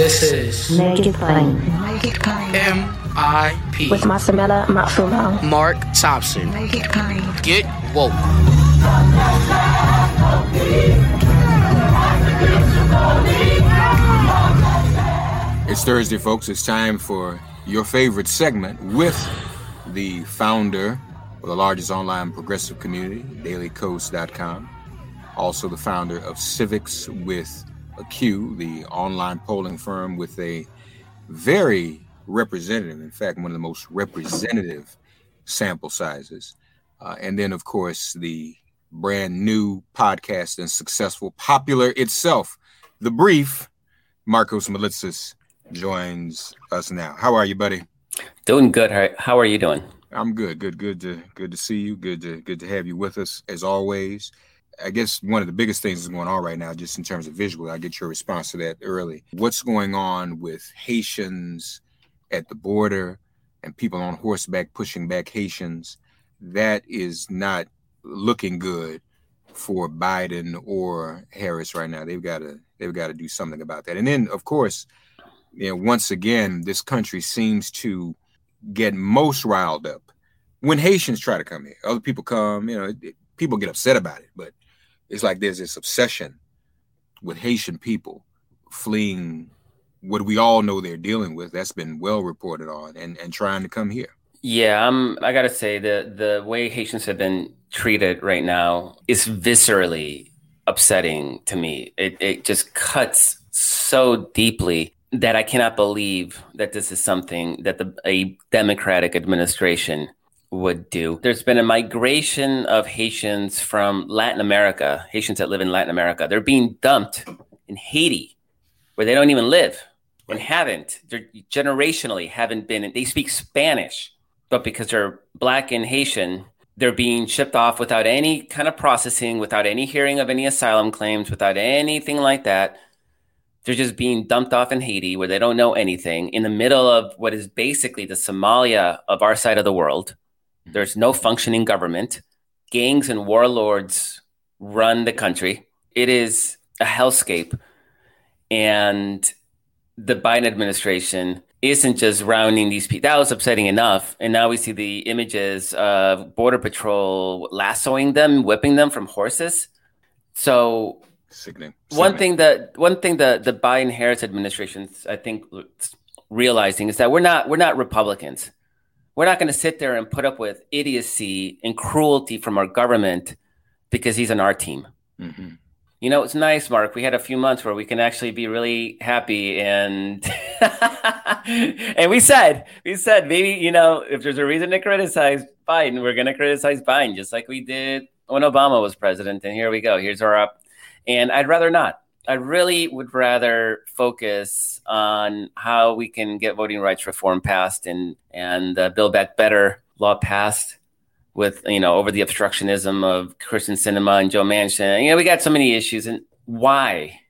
This is Make it plain. Make it plain. M.I.P. With Masamela Matfumo. Mark Thompson. Make it plain. Get woke. It's Thursday, folks. It's time for your favorite segment with the founder of the largest online progressive community, dailykos.com. Also, the founder of Civiqs with a Q, the online polling firm with a very representative, in fact, one of the most representative sample sizes. Uh, and then, of course, the brand new podcast and successful, popular itself, The Brief. Marcos Moulitsas joins us now. How are you, buddy? Doing good. How, how are you doing? I'm good. Good. Good to good to see you. Good to good to have you with us as always. I guess one of the biggest things that's going on right now, just in terms of visual, I get your response to that early. What's going on with Haitians at the border and people on horseback pushing back Haitians? That is not looking good for Biden or Harris right now. They've got to they've got to do something about that. And then, of course, you know, once again, this country seems to get most riled up when Haitians try to come here. Other people come, you know, it, people get upset about it, but it's like there's this obsession with Haitian people fleeing what we all know they're dealing with. That's been well reported on, and and trying to come here. Yeah, I'm. I gotta say the the way Haitians have been treated right now is viscerally upsetting to me. It it just cuts so deeply that I cannot believe that this is something that the a democratic administration would do. There's been a migration of Haitians from Latin America, Haitians that live in Latin America. They're being dumped in Haiti, where they don't even live and haven't. They're generationally haven't been. They speak Spanish, but because they're black and Haitian, they're being shipped off without any kind of processing, without any hearing of any asylum claims, without anything like that. They're just being dumped off in Haiti where they don't know anything in the middle of what is basically the Somalia of our side of the world. There's no functioning government. Gangs and warlords run the country. It is a hellscape. And the Biden administration isn't just rounding these people. That was upsetting enough. And now we see the images of Border Patrol lassoing them, whipping them from horses. So Sickening. one thing that one thing that the Biden Harris administration I think realizing is that we're not we're not Republicans. We're not going to sit there and put up with idiocy and cruelty from our government because he's on our team. Mm-hmm. You know, it's nice, Mark. We had a few months where we can actually be really happy and and we said, we said maybe, you know, if there's a reason to criticize Biden, we're gonna criticize Biden, just like we did when Obama was president. And here we go. Here's our up. And I'd rather not. I really would rather focus on how we can get voting rights reform passed and and uh, Build Back Better law passed with you know over the obstructionism of Kyrsten Sinema and Joe Manchin. You know, we got so many issues, and why,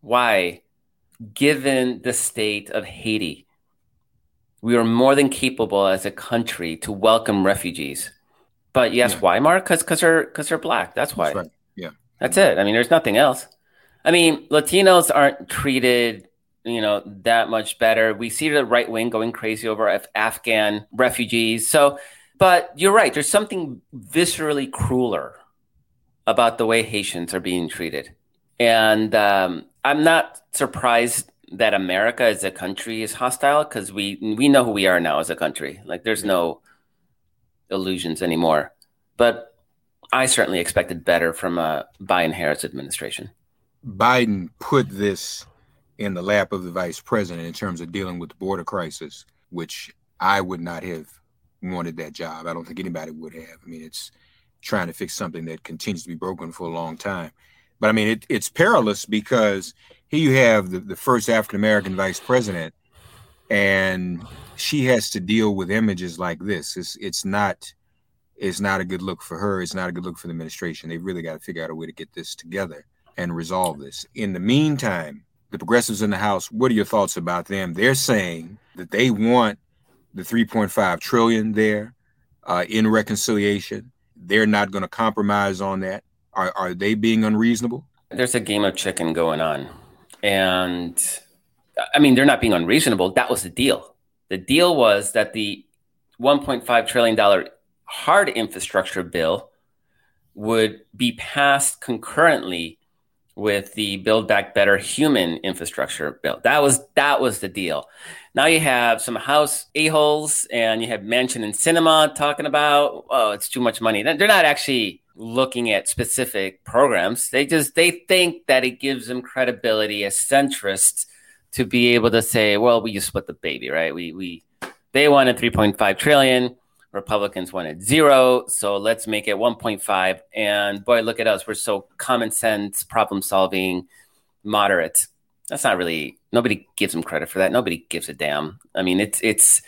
why, given the state of Haiti, we are more than capable as a country to welcome refugees. But yes, Yeah. why, Mark? Because because they're because they're black. That's why. That's right. Yeah. That's it. I mean, there's nothing else. I mean, Latinos aren't treated you know, that much better. We see the right wing going crazy over Af- Afghan refugees. So, but you're right. There's something viscerally crueler about the way Haitians are being treated, and um, I'm not surprised that America as a country is hostile because we we know who we are now as a country. Like, there's no illusions anymore. But I certainly expected better from a Biden Harris administration. Biden put this in the lap of the vice president in terms of dealing with the border crisis, which I would not have wanted that job. I don't think anybody would have. I mean, it's trying to fix something that continues to be broken for a long time. But I mean, it, it's perilous because here you have the, the first African American vice president, and she has to deal with images like this. It's it's not it's not a good look for her. It's not a good look for the administration. They've really got to figure out a way to get this together and resolve this. In the meantime, the progressives in the House, what are your thoughts about them? They're saying that they want the 3.5 trillion there uh, in reconciliation. They're not going to compromise on that. Are, are they being unreasonable? There's a game of chicken going on. And I mean, they're not being unreasonable. That was the deal. The deal was that the $1.5 trillion hard infrastructure bill would be passed concurrently with the Build Back Better human infrastructure bill. That was that was the deal. Now you have some House a-holes and you have Manchin and Sinema talking about, oh, it's too much money. They're not actually looking at specific programs. They just they think that it gives them credibility as centrists to be able to say, well, we just split the baby, right? We we they wanted 3.5 trillion. Republicans wanted zero. So let's make it 1.5. And boy, look at us. We're so common sense, problem solving, moderate. That's not really, nobody gives them credit for that. Nobody gives a damn. I mean, it's, it's,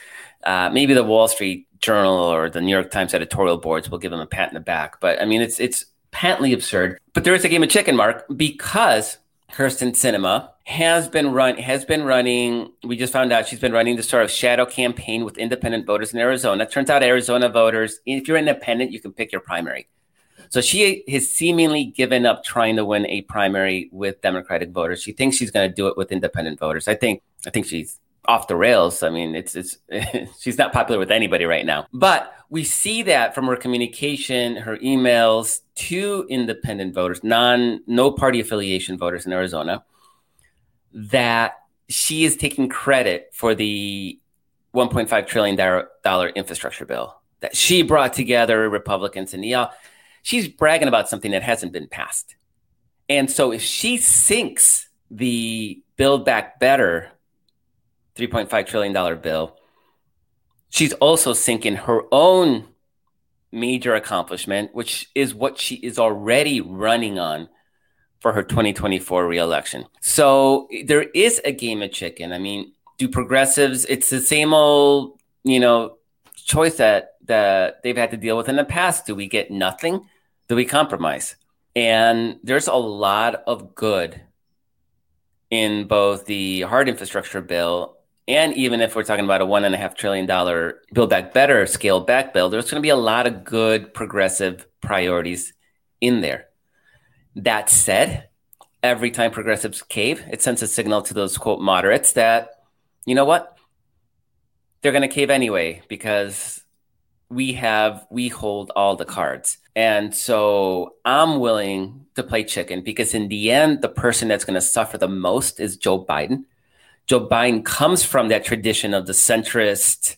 uh, maybe the Wall Street Journal or the New York Times editorial boards will give them a pat in the back. But I mean, it's, it's patently absurd. But there is a game of chicken, Mark, because Kyrsten Sinema has been run has been running. We just found out she's been running the sort of shadow campaign with independent voters in Arizona. Turns out Arizona voters, if you're independent, you can pick your primary. So she has seemingly given up trying to win a primary with Democratic voters. She thinks she's going to do it with independent voters. I think I think she's off the rails. I mean, it's it's she's not popular with anybody right now. But we see that from her communication, her emails to independent voters, non no party affiliation voters in Arizona that she is taking credit for the 1.5 trillion dollar infrastructure bill that she brought together Republicans and yeah, she's bragging about something that hasn't been passed. And so if she sinks the Build Back Better 3.5 trillion dollar bill, she's also sinking her own major accomplishment, which is what she is already running on for her 2024 reelection. So there is a game of chicken. I mean, do progressives, it's the same old, you know, choice that, that they've had to deal with in the past. Do we get nothing? Do we compromise? And there's a lot of good in both the hard infrastructure bill and even if we're talking about a one and a half trillion dollar build back better scale back bill, there's going to be a lot of good progressive priorities in there. That said, every time progressives cave, it sends a signal to those quote moderates that, you know what? They're going to cave anyway because we have, we hold all the cards. And so I'm willing to play chicken because in the end, the person that's going to suffer the most is Joe Biden. Joe Biden comes from that tradition of the centrist,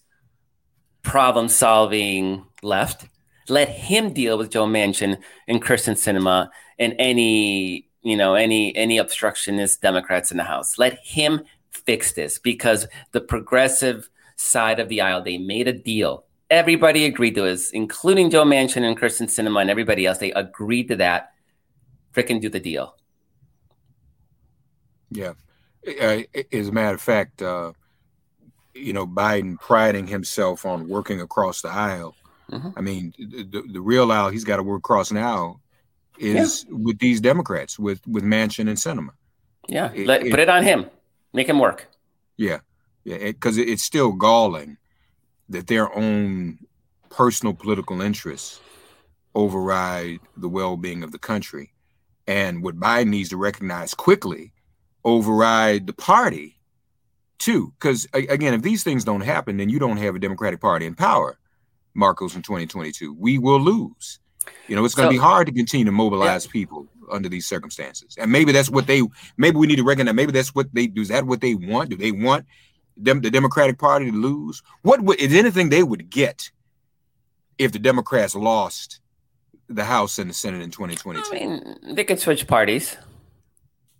problem solving left. Let him deal with Joe Manchin and Kyrsten Sinema and any you know any any obstructionist Democrats in the House. Let him fix this because the progressive side of the aisle they made a deal. Everybody agreed to this, including Joe Manchin and Kyrsten Sinema and everybody else. They agreed to that. Frickin' do the deal. Yeah. Uh, as a matter of fact, uh, you know, Biden priding himself on working across the aisle. Mm-hmm. I mean, the, the real aisle he's got to work across now is yeah. with these Democrats, with with Manchin and Sinema. Yeah, it, Let, it, put it on him. Make him work. Yeah, yeah, because it, it's still galling that their own personal political interests override the well-being of the country. And what Biden needs to recognize quickly, override the party too. Because again, if these things don't happen, then you don't have a Democratic Party in power, Marcos, in 2022. We will lose. You know, it's going to so, be hard to continue to mobilize yeah. people under these circumstances. And maybe that's what they. Maybe we need to recognize. Maybe that's what they do. Is that what they want? Do they want them the Democratic Party to lose? What would is anything they would get if the Democrats lost the House and the Senate in 2022? I mean, they could switch parties.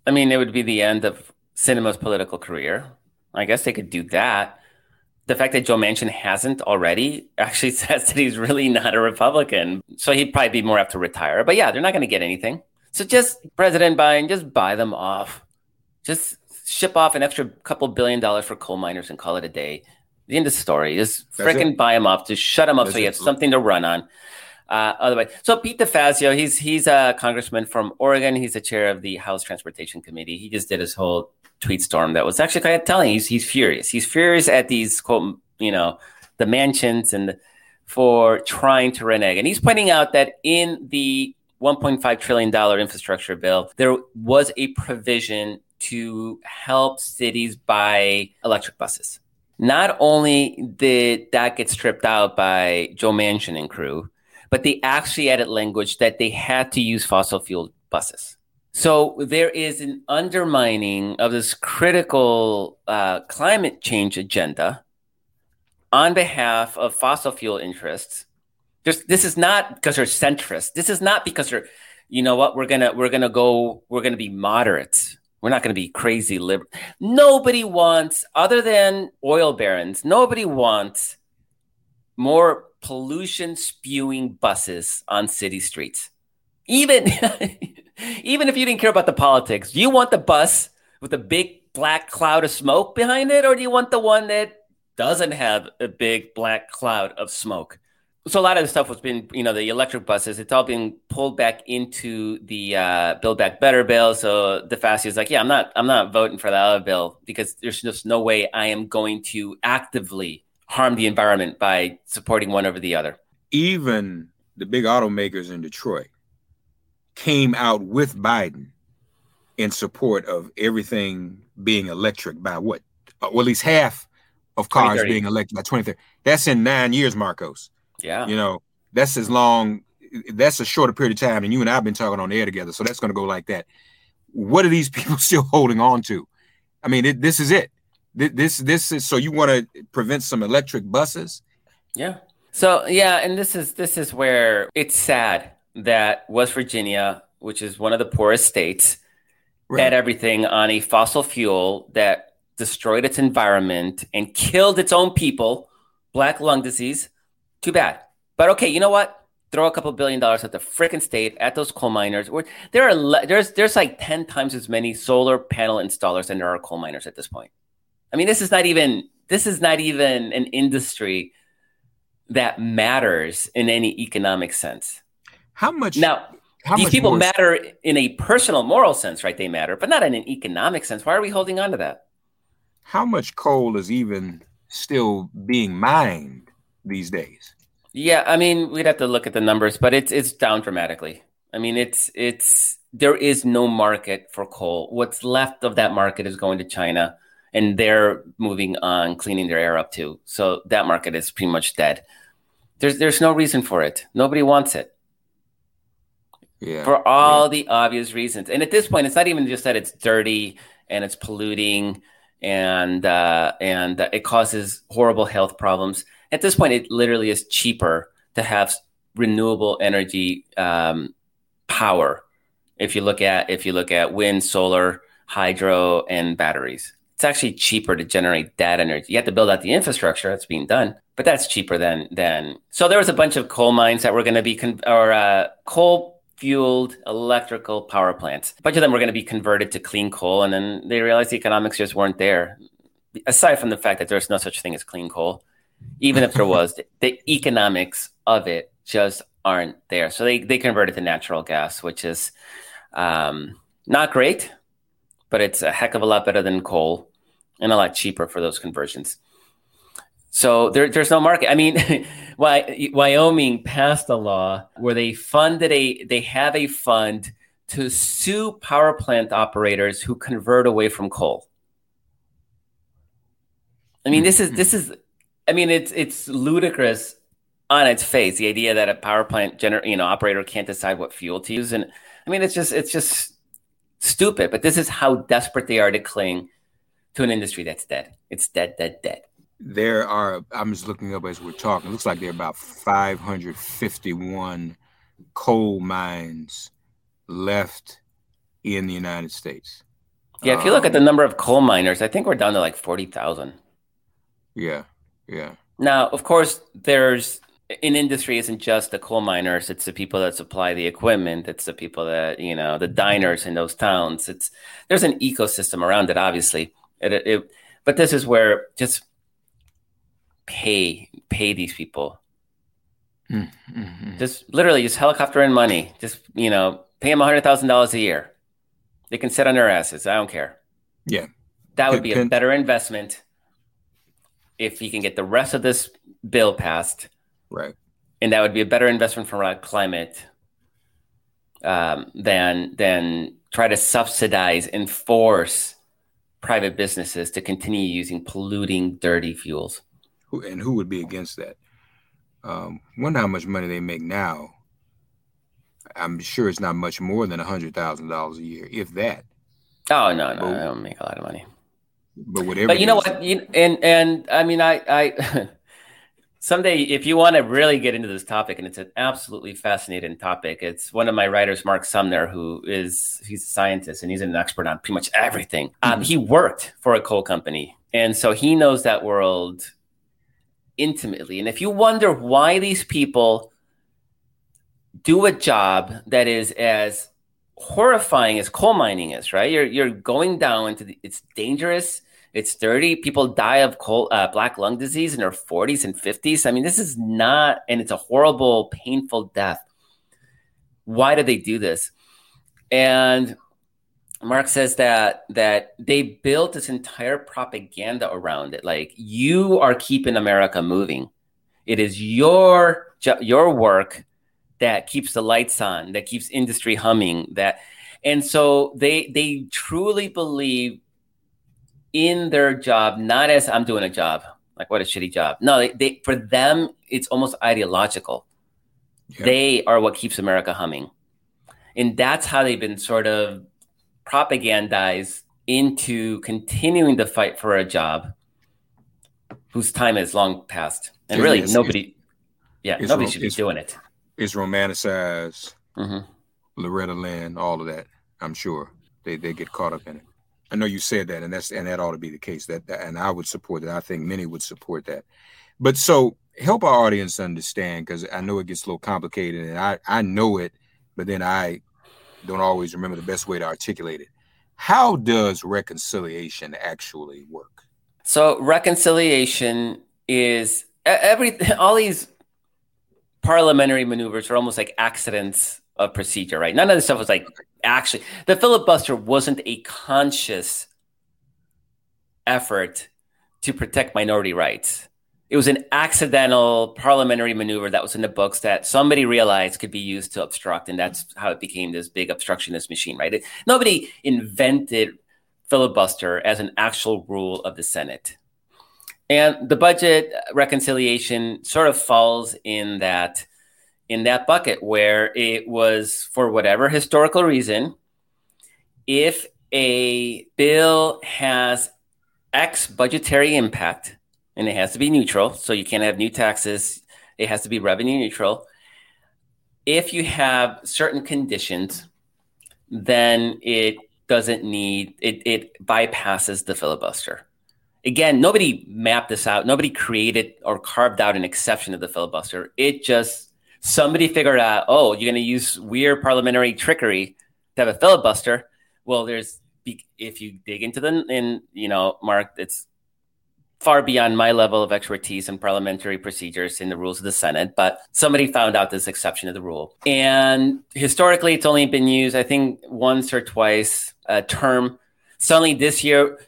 I mean, it would be the end of Sinema's political career. I guess they could do that. The fact that Joe Manchin hasn't already actually says that he's really not a Republican. So he'd probably be more apt to retire. But yeah, they're not going to get anything. So just President Biden, just buy them off. Just ship off an extra couple billion dollars for coal miners and call it a day. The end of the story. Just freaking buy them off. Just shut them up That's so you have something to run on. Uh, otherwise, so Pete DeFazio, he's he's a congressman from Oregon. He's the chair of the House Transportation Committee. He just did his whole tweet storm that was actually kind of telling. He's he's furious. He's furious at these quote, you know, the Manchins and for trying to renege. And he's pointing out that in the 1.5 trillion dollar infrastructure bill, there was a provision to help cities buy electric buses. Not only did that get stripped out by Joe Manchin and crew, but they actually added language that they had to use fossil fuel buses. So there is an undermining of this critical uh, climate change agenda on behalf of fossil fuel interests. There's, this is not because they're centrist. This is not because they're, you know what, we're gonna we're gonna go, we're gonna be moderate. We're not gonna be crazy liberal. Nobody wants, other than oil barons, nobody wants more pollution spewing buses on city streets. Even even if you didn't care about the politics, do you want the bus with a big black cloud of smoke behind it, or do you want the one that doesn't have a big black cloud of smoke? So a lot of the stuff was been, you know, the electric buses. It's all being pulled back into the uh, Build Back Better bill. So the DeFazio is like, yeah, I'm not, I'm not voting for that other bill because there's just no way I am going to actively harm the environment by supporting one over the other. Even the big automakers in Detroit came out with Biden in support of everything being electric by what? Uh, well, at least half of cars being electric by 2030. That's in nine years, Marcos. Yeah. You know, that's as long, that's a shorter period of time. And you and I have been talking on the air together. So that's going to go like that. What are these people still holding on to? I mean, it, this is it. This, this is so you want to prevent some electric buses? Yeah. So yeah, and this is this is where it's sad that West Virginia, which is one of the poorest states, right. had everything on a fossil fuel that destroyed its environment and killed its own people, black lung disease. Too bad. But okay, you know what? Throw a couple billion dollars at the freaking state, at those coal miners. Or there are there's there's like ten times as many solar panel installers than there are coal miners at this point. I mean, this is not even this is not even an industry that matters in any economic sense. How much now? How these people matter in a personal, moral sense, right? They matter, but not in an economic sense. Why are we holding on to that? How much coal is even still being mined these days? Yeah, I mean, we'd have to look at the numbers, but it's it's down dramatically. I mean, it's it's there is no market for coal. What's left of that market is going to China, and they're moving on, cleaning their air up too. So that market is pretty much dead. There's there's no reason for it. Nobody wants it. Yeah. For all yeah. the obvious reasons. And at this point, it's not even just that it's dirty and it's polluting and uh, and it causes horrible health problems. At this point, it literally is cheaper to have renewable energy um, power. If you look at if you look at wind, solar, hydro, and batteries, it's actually cheaper to generate that energy. You have to build out the infrastructure that's being done, but that's cheaper than than. So there was a bunch of coal mines that were going to be con- or uh, coal fueled electrical power plants. A bunch of them were going to be converted to clean coal, and then they realized the economics just weren't there. Aside from the fact that there's no such thing as clean coal, even if there was, the economics of it just aren't there. So they, they converted to natural gas, which is um, not great, but it's a heck of a lot better than coal and a lot cheaper for those conversions. So there, there's no market. I mean, Wyoming passed a law where they funded a, they have a fund to sue power plant operators who convert away from coal. I mean, this is this is. I mean, it's it's ludicrous on its face. The idea that a power plant gener- you know operator can't decide what fuel to use, and I mean, it's just it's just stupid. But this is how desperate they are to cling to an industry that's dead. It's dead, dead, dead. There are. I'm just looking up as we're talking. It looks like there are about 551 coal mines left in the United States. Yeah, if you look at the um, number of coal miners, I think we're down to like forty thousand. Yeah, yeah. Now, of course, there's in industry isn't just the coal miners; it's the people that supply the equipment. It's the people that you know, the diners in those towns. It's there's an ecosystem around it, obviously. It, it, but this is where just pay pay these people. Mm-hmm. Just literally, just helicopter in money. Just you know, pay them hundred thousand dollars a year. They can sit on their asses. I don't care. Yeah. That would be a better investment if you can get the rest of this bill passed, Right. and that would be a better investment for our climate um, than than try to subsidize and force private businesses to continue using polluting, dirty fuels. Who and who would be against that? Um, wonder how much money they make now. I'm sure it's not much more than a hundred thousand dollars a year, if that. Oh no, no, Oh. I don't make a lot of money. But whatever. But you know what? You, and and I mean, I I someday if you want to really get into this topic, and it's an absolutely fascinating topic. It's one of my writers, Mark Sumner, who is he's a scientist and he's an expert on pretty much everything. Um, he worked for a coal company, and so he knows that world intimately. And if you wonder why these people do a job that is as horrifying as coal mining is, right? You're you're going down into the, it's dangerous, it's dirty. People die of coal, uh, black lung disease in their 40s and 50s. I mean, this is not, and it's a horrible, painful death. Why do they do this? And Mark says that that they built this entire propaganda around it. Like you are keeping America moving. It is your your work that keeps the lights on, that keeps industry humming. That, and so they they truly believe in their job, not as I'm doing a job, like what a shitty job. No, they, they for them it's almost ideological. They are what keeps America humming, and that's how they've been sort of propagandized into continuing to fight for a job whose time is long past. And really, it's- nobody, yeah, it's nobody should be doing it. it's romanticized. hmm Loretta Lynn, all of that. I'm sure they they get caught up in it. I know you said that, and that's and that ought to be the case. That, and I would support that. I think many would support that. But so help our audience understand because I know it gets a little complicated, and I I know it, but then I don't always remember the best way to articulate it. How does reconciliation actually work? So reconciliation is every all these parliamentary maneuvers are almost like accidents of procedure, right? None of this stuff was like actually the filibuster wasn't a conscious effort to protect minority rights. It was an accidental parliamentary maneuver that was in the books that somebody realized could be used to obstruct, and that's how it became this big obstructionist machine, right? It, nobody invented filibuster as an actual rule of the Senate. And the budget reconciliation sort of falls in that in that bucket where it was for whatever historical reason if a bill has x budgetary impact and it has to be neutral so you can't have new taxes it has to be revenue neutral if you have certain conditions then it doesn't need it it bypasses the filibuster again, nobody mapped this out. Nobody created or carved out an exception to the filibuster. It just somebody figured out, oh, you're going to use weird parliamentary trickery to have a filibuster. Well, there's if you dig into the in you know, Mark, it's far beyond my level of expertise in parliamentary procedures in the rules of the Senate, but somebody found out this exception to the rule. And historically, it's only been used, I think, once or twice a term. Suddenly this year,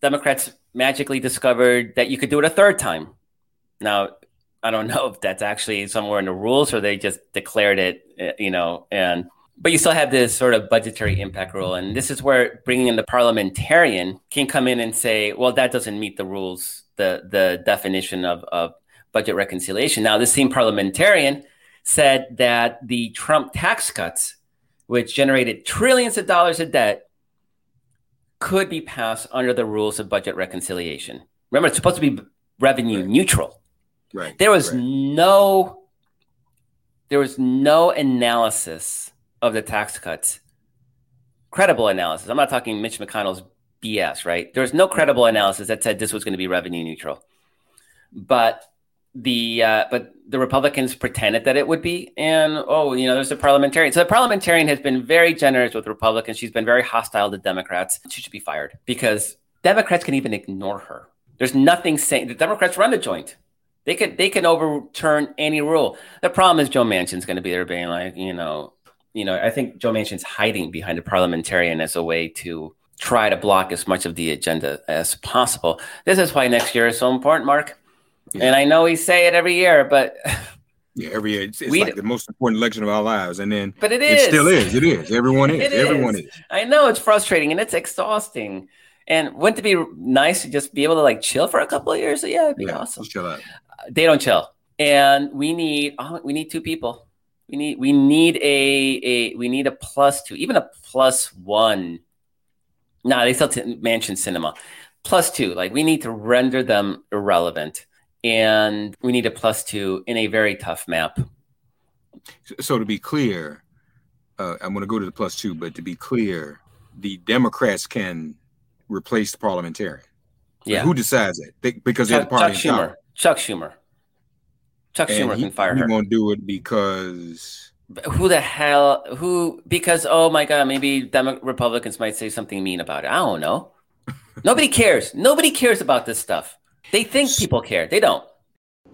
Democrats magically discovered that you could do it a third time. Now, I don't know if that's actually somewhere in the rules or they just declared it, uh, you know, and but you still have this sort of budgetary impact rule. And this is where bringing in the parliamentarian can come in and say, well, that doesn't meet the rules the the definition of, of budget reconciliation. Now, this same parliamentarian said that the Trump tax cuts, which generated trillions of dollars of debt, could be passed under the rules of budget reconciliation. Remember, it's supposed to be revenue neutral. Right. There was right. no there was no analysis of the tax cuts. Credible analysis. I'm not talking Mitch McConnell's BS, right? There was no credible analysis that said this was going to be revenue neutral. But the uh, but the Republicans pretended that it would be, and oh, you know, there's a parliamentarian. So the parliamentarian has been very generous with Republicans. She's been very hostile to Democrats. She should be fired because Democrats can even ignore her. There's nothing saying the Democrats run the joint. They can they can overturn any rule. The problem is Joe Manchin's going to be there being like, you know, you know, I think Joe Manchin's hiding behind a parliamentarian as a way to try to block as much of the agenda as possible. This is why next year is so important, Mark. And I know we say it every year, but Yeah, every year it's, it's We- like the most important election of our lives, and then but it is, it still is. It is. Everyone is. It Everyone is. is. I know it's frustrating and it's exhausting. And wouldn't it be nice to just be able to like chill for a couple of years? So Yeah, it'd be Yeah, awesome. chill out. They don't chill, and we need oh, we need two people. We need we need a a we need a plus two, even a plus one. No, they still t- Manchin Sinema plus two. Like we need to render them irrelevant, and we need a plus two in a very tough map. So, to be clear, uh, I'm going to go to the plus two, but to be clear, the Democrats can replace the parliamentarian. Yeah, Who decides that? They, because they're the party Chuck in power. Chuck Schumer. Chuck And Schumer he, can fire he her. won't do it because Who the hell? Who? Because oh my god, maybe Demo- Republicans might say something mean about it. I don't know. Nobody cares. Nobody cares about this stuff. They think people care. They don't.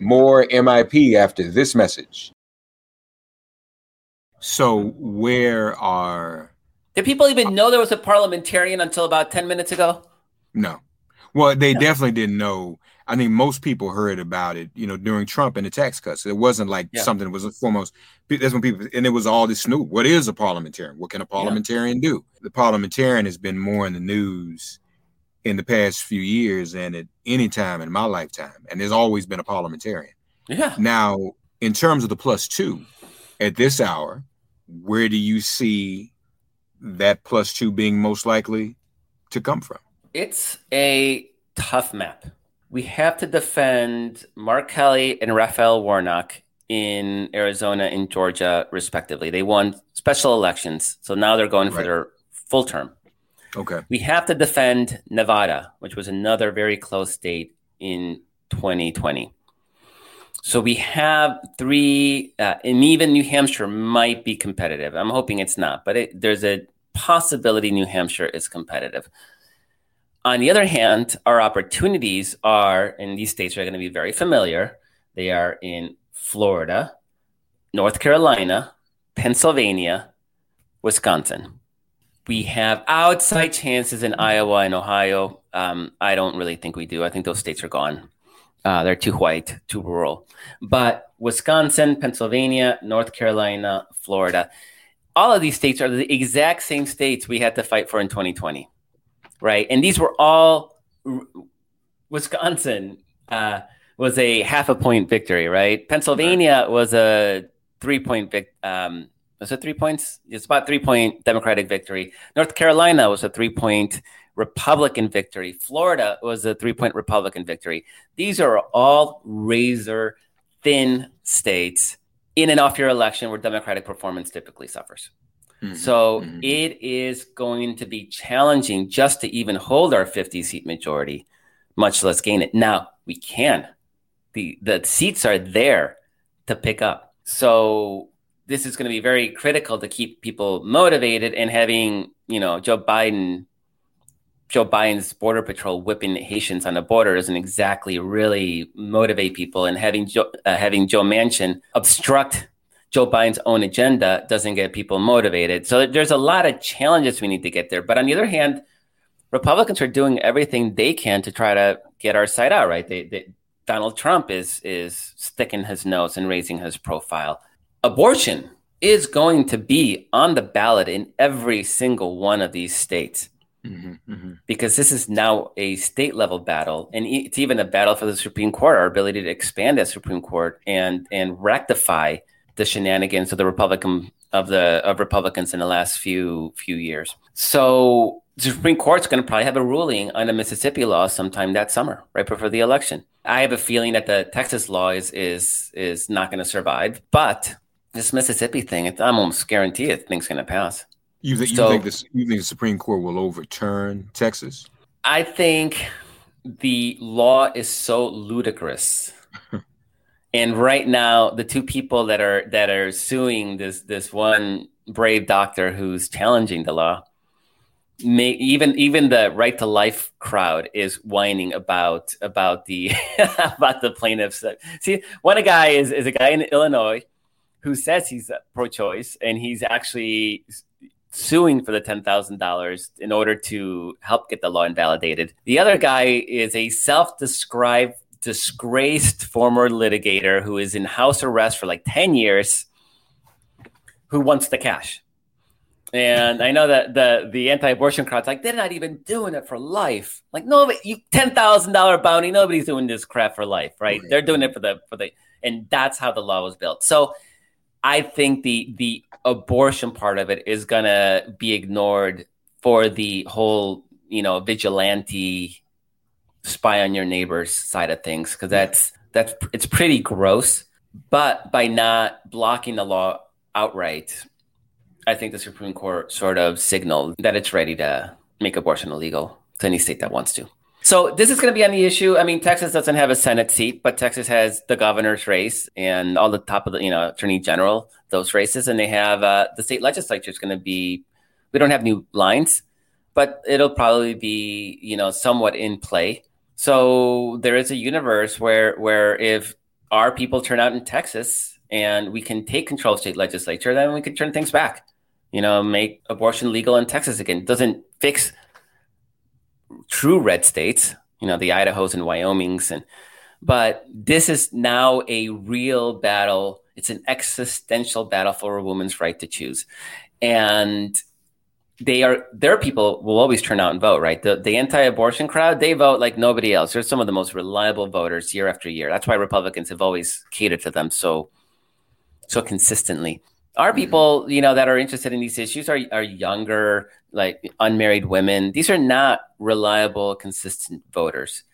more MIP after this message. So where are Did people even know there was a parliamentarian until about ten minutes ago? no? Well, they definitely didn't know. I think most people heard about it, you know, during Trump and the tax cuts. It wasn't like Yeah. something that was foremost. That's when people, and it was all this new. What is a parliamentarian? What can a parliamentarian do? The parliamentarian has been more in the news in the past few years than at any time in my lifetime. And there's always been a parliamentarian. Yeah. Now, in terms of the plus two, at this hour, where do you see that plus two being most likely to come from? It's a tough map. We have to defend Mark Kelly and Raphael Warnock in Arizona and Georgia, respectively. They won special elections, so now they're going for their full term. Okay. We have to defend Nevada, which was another very close state in 2020. So we have three, uh, and even New Hampshire might be competitive. I'm hoping it's not, but it, there's a possibility New Hampshire is competitive. On the other hand, our opportunities are, and these states are going to be very familiar. They are in Florida, North Carolina, Pennsylvania, Wisconsin. We have outside chances in Iowa and Ohio. Um, I don't really think we do. I think those states are gone. Uh, they're too white, too rural. But Wisconsin, Pennsylvania, North Carolina, Florida, all of these states are the exact same states we had to fight for in 2020, right? And these were all Wisconsin uh, was a half a point victory, right? Pennsylvania was a three point vic. Um, was it three points? It's about three point Democratic victory. North Carolina was a three point Republican victory. Florida was a three point Republican victory. These are all razor thin states in and off your election where Democratic performance typically suffers. Mhm. So Mhm. it is going to be challenging just to even hold our 50 seat majority, much less gain it. Now we can. The the seats are there to pick up. So this is going to be very critical to keep people motivated and having, you know, Joe Biden Joe Biden's border patrol whipping Haitians on the border doesn't exactly really motivate people, and having Joe, uh, having Joe Manchin obstruct Joe Biden's own agenda doesn't get people motivated. So there's a lot of challenges we need to get there. But on the other hand, Republicans are doing everything they can to try to get our side out. Right? They, they, Donald Trump is is sticking his nose and raising his profile. Abortion is going to be on the ballot in every single one of these states. Mm-hmm, mm-hmm. Because this is now a state level battle, and it's even a battle for the Supreme Court, our ability to expand that Supreme Court and and rectify the shenanigans of the Republican of the of Republicans in the last few few years. So the Supreme Court's going to probably have a ruling on the Mississippi law sometime that summer, right before the election. I have a feeling that the Texas law is is is not going to survive, but this Mississippi thing, I'm almost guaranteed it thing's going to pass. You, th- you so, think this, you think the Supreme Court will overturn Texas? I think the law is so ludicrous. And right now, the two people that are that are suing this this one brave doctor who's challenging the law, may, even even the right to life crowd is whining about about the about the plaintiffs. See, one guy is is a guy in Illinois who says he's pro-choice and he's actually suing for the $10,000 in order to help get the law invalidated. The other guy is a self described disgraced former litigator who is in house arrest for like 10 years who wants the cash. And I know that the the anti-abortion crowd's like they're not even doing it for life. Like no, you ten thousand dollar bounty. Nobody's doing this crap for life, right? right? They're doing it for the for the, and that's how the law was built. So I think the the abortion part of it is gonna be ignored for the whole, you know, vigilante spy on your neighbors side of things because that's that's it's pretty gross. But by not blocking the law outright, I think the Supreme Court sort of signaled that it's ready to make abortion illegal to any state that wants to. So this is going to be on the issue. I mean, Texas doesn't have a Senate seat, but Texas has the governor's race and all the top of the, you know, attorney general, those races. And they have uh, the state legislature is going to be, we don't have new lines, but it'll probably be, you know, somewhat in play. So there is a universe where, where if our people turn out in Texas and we can take control of state legislature, then we can turn things back, you know, make abortion legal in Texas again. It doesn't fix true red states, you know, the Idahos and Wyomings and but this is now a real battle. It's an existential battle for a woman's right to choose. And they are their people will always turn out and vote, right? The the anti-abortion crowd, they vote like nobody else. They're some of the most reliable voters year after year. That's why Republicans have always catered to them so so consistently. Our mm-hmm. people, you know, that are interested in these issues are are younger, like unmarried women. These are not reliable, consistent voters.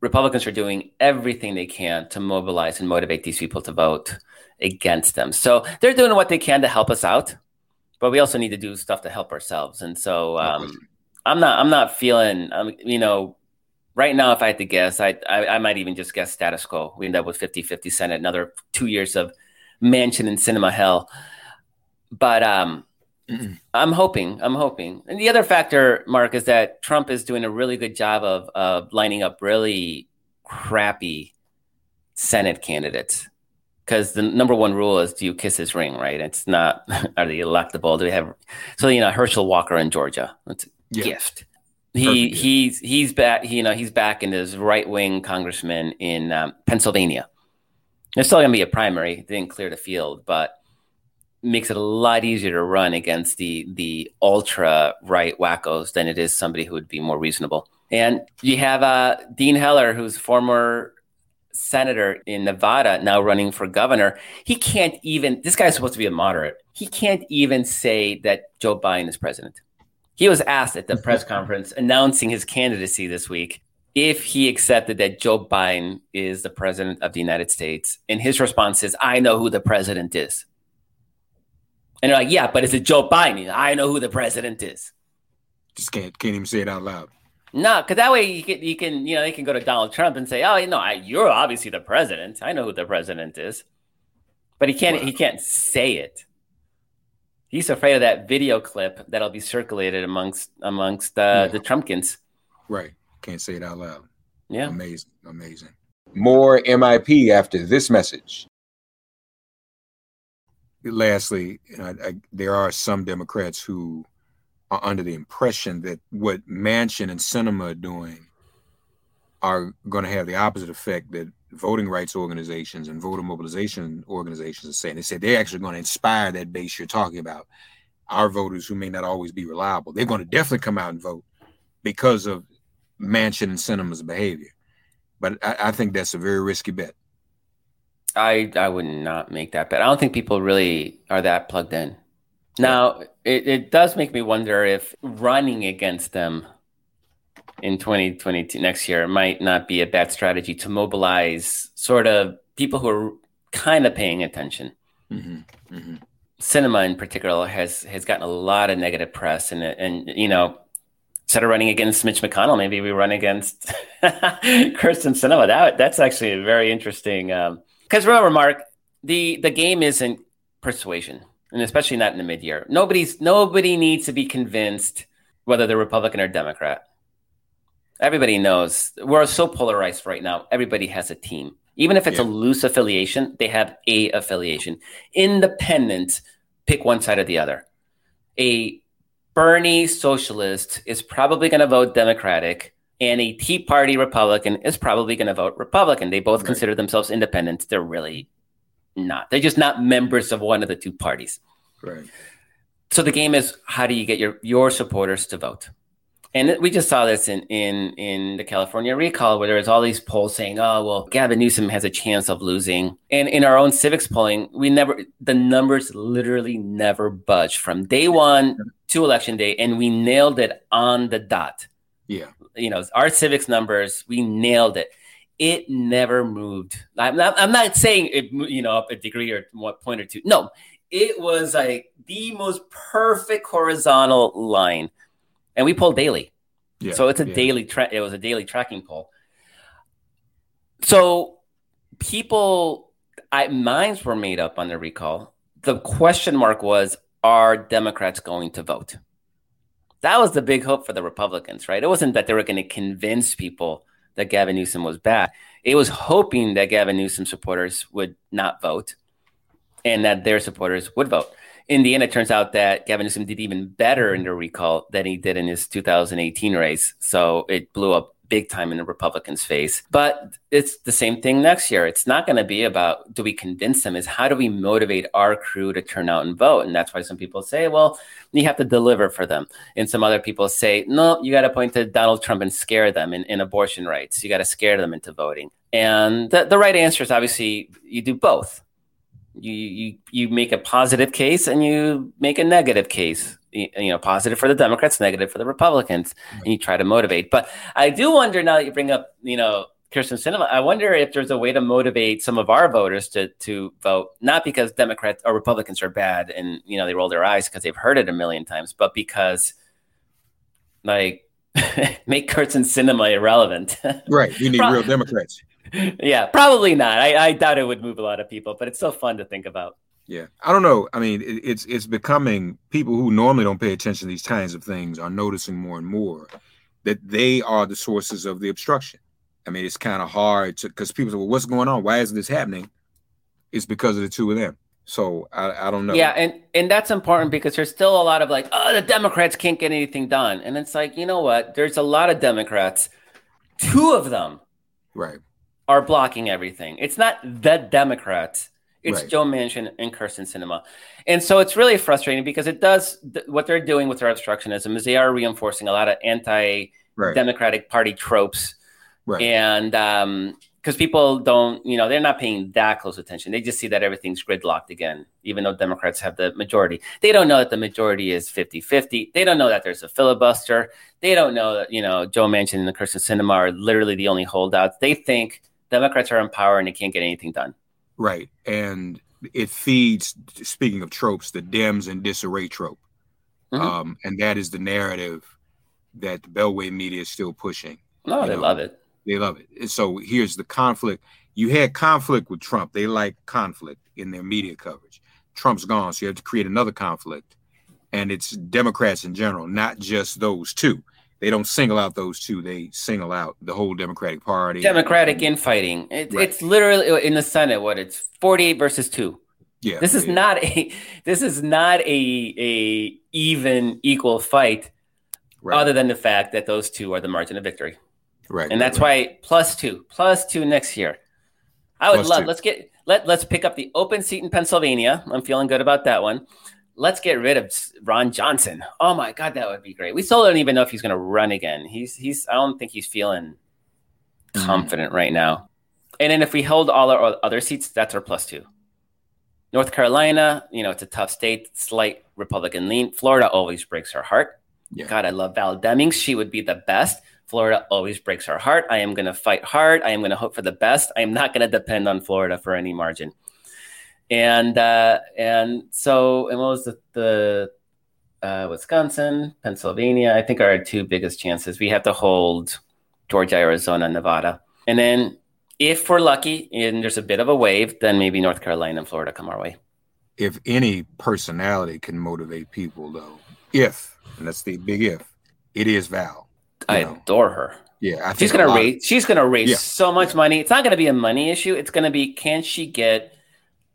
Republicans are doing everything they can to mobilize and motivate these people to vote against them. So they're doing what they can to help us out, but we also need to do stuff to help ourselves. And so um, I'm not I'm not feeling um, you know right now if I had to guess I, I, I might even just guess status quo. We end up with 50-50 Senate, another two years of Manchin and Sinema hell. But um, I'm hoping. I'm hoping. And the other factor, Mark, is that Trump is doing a really good job of of lining up really crappy Senate candidates. Because the number one rule is, do you kiss his ring? Right? It's not are they electable? Do we have so you know Herschel Walker in Georgia? It's a yeah. gift. He Perfect. he's he's back. You know he's back in his right wing congressman in um, Pennsylvania. There's still going to be a primary. didn't clear the field, but makes it a lot easier to run against the the ultra right wackos than it is somebody who would be more reasonable. And you have uh, Dean Heller, who's former senator in Nevada, now running for governor. He can't even. This guy's supposed to be a moderate. He can't even say that Joe Biden is president. He was asked at the mm-hmm. press conference announcing his candidacy this week if he accepted that Joe Biden is the president of the United States. And his response is, I know who the president is. And they're like, yeah, but is it Joe Biden? I know who the president is. Just can't can't even say it out loud. No, because that way you can you can you know they can go to Donald Trump and say, oh, you know, I, you're obviously the president. I know who the president is, but he can't wow. he can't say it. He's afraid of that video clip that'll be circulated amongst amongst uh, yeah. the Trumpkins. Right, can't say it out loud. Yeah, amazing, amazing. More MIP after this message lastly, I, I, there are some Democrats who are under the impression that what Manchin and Sinema are doing are going to have the opposite effect that voting rights organizations and voter mobilization organizations are saying. They say they're actually going to inspire that base you're talking about. our voters who may not always be reliable. They're going to definitely come out and vote because of Manchin and Sinema's behavior. But I, I think that's a very risky bet. I I would not make that bet. I don't think people really are that plugged in. Now, it, it does make me wonder if running against them in 2022 next year might not be a bad strategy to mobilize sort of people who are kind of paying attention. Mm-hmm. Mm-hmm. Sinema in particular has has gotten a lot of negative press, and and you know, instead of running against Mitch McConnell, maybe we run against Kyrsten Sinema. That that's actually a very interesting. Because um, remember, Mark, the the game isn't persuasion, and especially not in the mid year. Nobody's nobody needs to be convinced whether they're Republican or Democrat. Everybody knows we're so polarized right now. Everybody has a team. Even if it's yeah. a loose affiliation, they have a affiliation. Independent, pick one side or the other. A Bernie socialist is probably going to vote Democratic, and a Tea Party Republican is probably going to vote Republican. They both right. consider themselves independent. They're really not. They're just not members of one of the two parties. Right. So the game is how do you get your your supporters to vote? And we just saw this in, in, in the California recall where there was all these polls saying, oh, well, Gavin Newsom has a chance of losing. And in our own Civiqs polling, we never, the numbers literally never budged from day one to election day. And we nailed it on the dot. Yeah. You know, our Civiqs numbers, we nailed it. It never moved. I'm not, I'm not saying it, you know, up a degree or what point or two. No, it was like the most perfect horizontal line and we poll daily. Yeah, so it's a yeah. daily tra- it was a daily tracking poll. So people I minds were made up on the recall. The question mark was are Democrats going to vote? That was the big hope for the Republicans, right? It wasn't that they were going to convince people that Gavin Newsom was bad. It was hoping that Gavin Newsom supporters would not vote and that their supporters would vote in the end, it turns out that Gavin Newsom did even better in the recall than he did in his 2018 race. So it blew up big time in the Republicans' face. But it's the same thing next year. It's not going to be about do we convince them, is how do we motivate our crew to turn out and vote? And that's why some people say, well, you have to deliver for them. And some other people say, no, you got to point to Donald Trump and scare them in, in abortion rights. You got to scare them into voting. And the, the right answer is obviously you do both you you you make a positive case and you make a negative case you, know positive for the democrats negative for the republicans and you try to motivate but i do wonder now that you bring up you know Kyrsten Sinema, I wonder if there's a way to motivate some of our voters to to vote, not because Democrats or Republicans are bad and you know they roll their eyes because they've heard it a million times, but because like make Kyrsten Sinema irrelevant. right. You need real Democrats yeah, probably not. I, I doubt it would move a lot of people, but it's still fun to think about. Yeah, I don't know. I mean, it, it's it's becoming people who normally don't pay attention to these kinds of things are noticing more and more that they are the sources of the obstruction. I mean, it's kind of hard to because people say, "Well, what's going on? Why isn't this happening?" It's because of the two of them. So I, I don't know. Yeah, and and that's important because there's still a lot of like, oh, the Democrats can't get anything done, and it's like, you know what? There's a lot of Democrats, two of them, right, are blocking everything. It's not the Democrats. It's right. Joe Manchin and Kyrsten Sinema. And so it's really frustrating because it does th- what they're doing with their obstructionism is they are reinforcing a lot of anti Democratic right. Party tropes. Right. And because um, people don't, you know, they're not paying that close attention. They just see that everything's gridlocked again, even though Democrats have the majority. They don't know that the majority is 50 50. They don't know that there's a filibuster. They don't know that, you know, Joe Manchin and the Kyrsten Sinema are literally the only holdouts. They think Democrats are in power and they can't get anything done. Right. And it feeds, speaking of tropes, the Dems and disarray trope. Mm-hmm. Um, and that is the narrative that the Beltway media is still pushing. No, they know? love it. They love it. And so here's the conflict. You had conflict with Trump. They like conflict in their media coverage. Trump's gone, so you have to create another conflict. And it's Democrats in general, not just those two they don't single out those two. They single out the whole Democratic Party. Democratic infighting. It, right. It's literally uh, in the Senate. What it's forty-eight versus two. Yeah. This is yeah. not a. This is not a a even equal fight. Right. Other than the fact that those two are the margin of victory. Right. And that's right. why plus two, plus two next year. I would plus love. let Let's get let let's pick up the open seat in Pennsylvania. I'm feeling good about that one. Let's get rid of Ron Johnson. Oh my God, that would be great. We still don't even know if he's going to run again. He's he's. I don't think he's feeling Mm-hmm. confident right now. And then if we hold all our other seats, that's our plus two. North Carolina, you know, it's a tough state, slight Republican lean. Florida always breaks her heart. Yeah. God, I love Val Demings. She would be the best. Florida always breaks her heart. I am going to fight hard. I am going to hope for the best. I am not going to depend on Florida for any margin. And uh, and so, and what was the, the uh, Wisconsin, Pennsylvania? I think are our two biggest chances. We have to hold Georgia, Arizona, Nevada, and then if we're lucky and there's a bit of a wave, then maybe North Carolina and Florida come our way. If any personality can motivate people, though, if and that's the big if, it is Val. I know, adore her. yeah, I She's gonna raise. She's gonna raise Yeah. so much money. It's not gonna be a money issue. It's gonna be can she get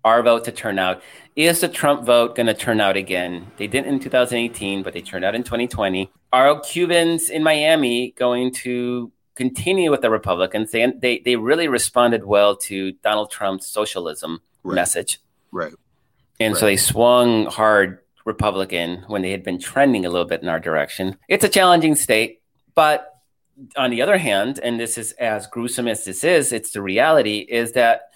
our vote to turn out? Is the Trump vote gonna turn out again? They didn't in 2018, but they turned out in 2020. Are Cubans in Miami going to continue with the Republicans? They they they really responded well to Donald Trump's socialism Right. message. right. And so they swung hard Republican when they had been trending a little bit in our direction. It's a challenging state, but on the other hand, and this is as gruesome as this is, it's the reality is that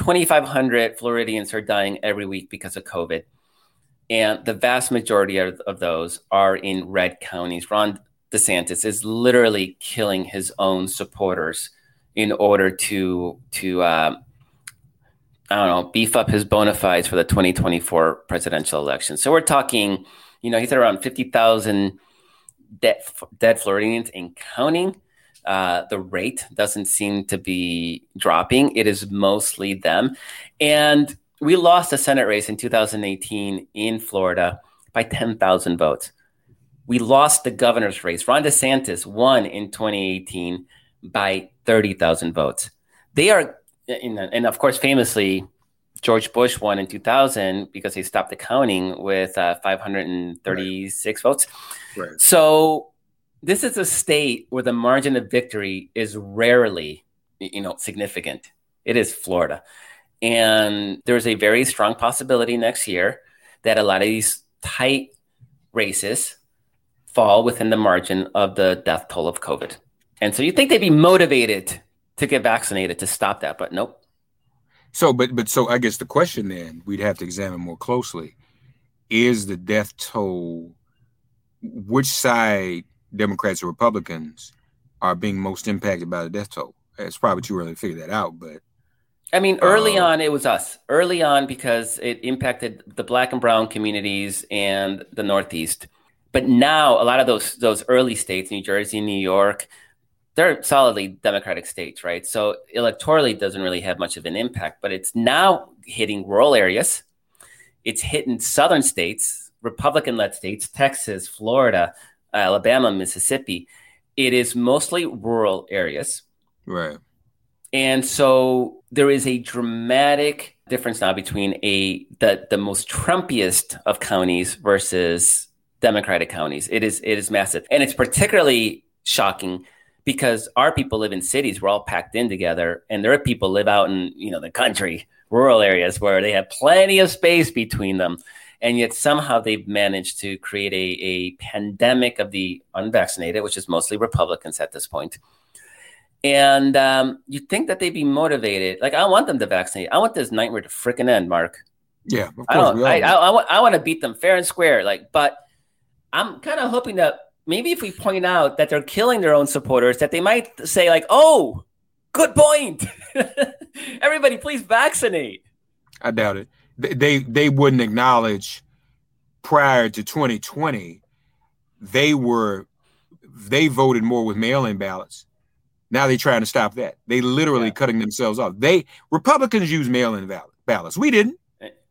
2,500 Floridians are dying every week because of COVID. And the vast majority of, of those are in red counties. Ron DeSantis is literally killing his own supporters in order to to um, I don't know, beef up his bona fides for the 2024 presidential election. So we're talking, you know, he's at around 50,000 dead, dead Floridians and counting. Uh, the rate doesn't seem to be dropping. It is mostly them. And we lost a Senate race in 2018 in Florida by 10,000 votes. We lost the governor's race. Ron DeSantis won in 2018 by 30,000 votes. They are in, and of course, famously, George Bush won in 2000 because he stopped the counting with uh, 536 votes. Right. So this is a state where the margin of victory is rarely, you know, significant. It is Florida, and there's a very strong possibility next year that a lot of these tight races fall within the margin of the death toll of COVID. And so you think they'd be motivated to get vaccinated to stop that, but nope. So, but but so I guess the question then we'd have to examine more closely is the death toll. Which side, Democrats or Republicans, are being most impacted by the death toll? It's probably too early to figure that out, but I mean, early Uh, on, it was us. Early on, because it impacted the black and brown communities and the Northeast. But now, a lot of those those early states, New Jersey, New York, they're solidly Democratic states, right? So electorally, it doesn't really have much of an impact. But it's now hitting rural areas. It's hitting southern states, Republican-led states, Texas, Florida, Alabama, Mississippi. It is mostly rural areas. right, And so there is a dramatic difference now between a the, the most Trumpiest of counties versus Democratic counties. It is it is massive. And it's particularly shocking because our people live in cities, we're all packed in together, and there are people live out in, you know, the country, rural areas where they have plenty of space between them. And yet somehow they've managed to create a, a pandemic of the unvaccinated, which is mostly Republicans at this point. And um, you'd think that they'd be motivated. Like, I want them to vaccinate. I want this nightmare to freaking end, Mark. yeah, of course. I don't. I. I, I, want, I want to beat them fair and square. Like, but I'm kind of hoping that maybe if we point out that they're killing their own supporters, that they might say like, "Oh, good point. Everybody, please vaccinate." I doubt it. They, they wouldn't acknowledge prior to 2020 they were they voted more with mail-in ballots. Now they're trying to stop that. They literally Yeah. cutting themselves off. They Republicans use mail-in ball- ballots. We didn't.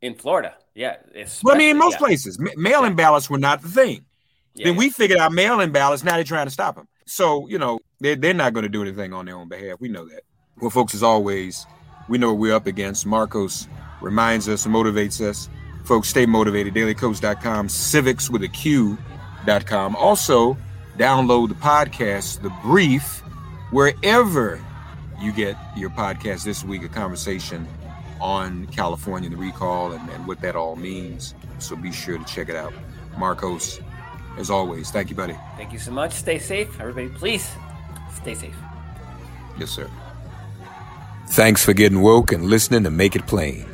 In Florida, yeah. Well, I mean, in most yeah. places, mail-in ballots were not the thing. Yeah, then yeah. we figured out mail-in ballots. Now they're trying to stop them. So you know they're they're not going to do anything on their own behalf. We know that. Well, folks, as always, we know what we're up against. Marcos reminds us, motivates us. Folks, stay motivated. dailykos.com, Civiqs with a Q.com. Also, download the podcast, The Brief, wherever you get your podcast this week, a conversation on California, the recall, and, and what that all means. So be sure to check it out. Marcos, as always, thank you, buddy. Thank you so much. Stay safe. Everybody, please stay safe. Yes, sir. Thanks for getting woke and listening to Make It Plain.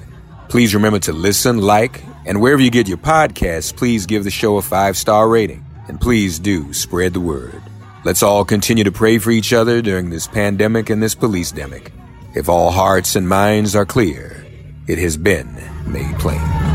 Please remember to listen, like, and wherever you get your podcasts, please give the show a five star rating. And please do spread the word. Let's all continue to pray for each other during this pandemic and this police demic. If all hearts and minds are clear, it has been made plain.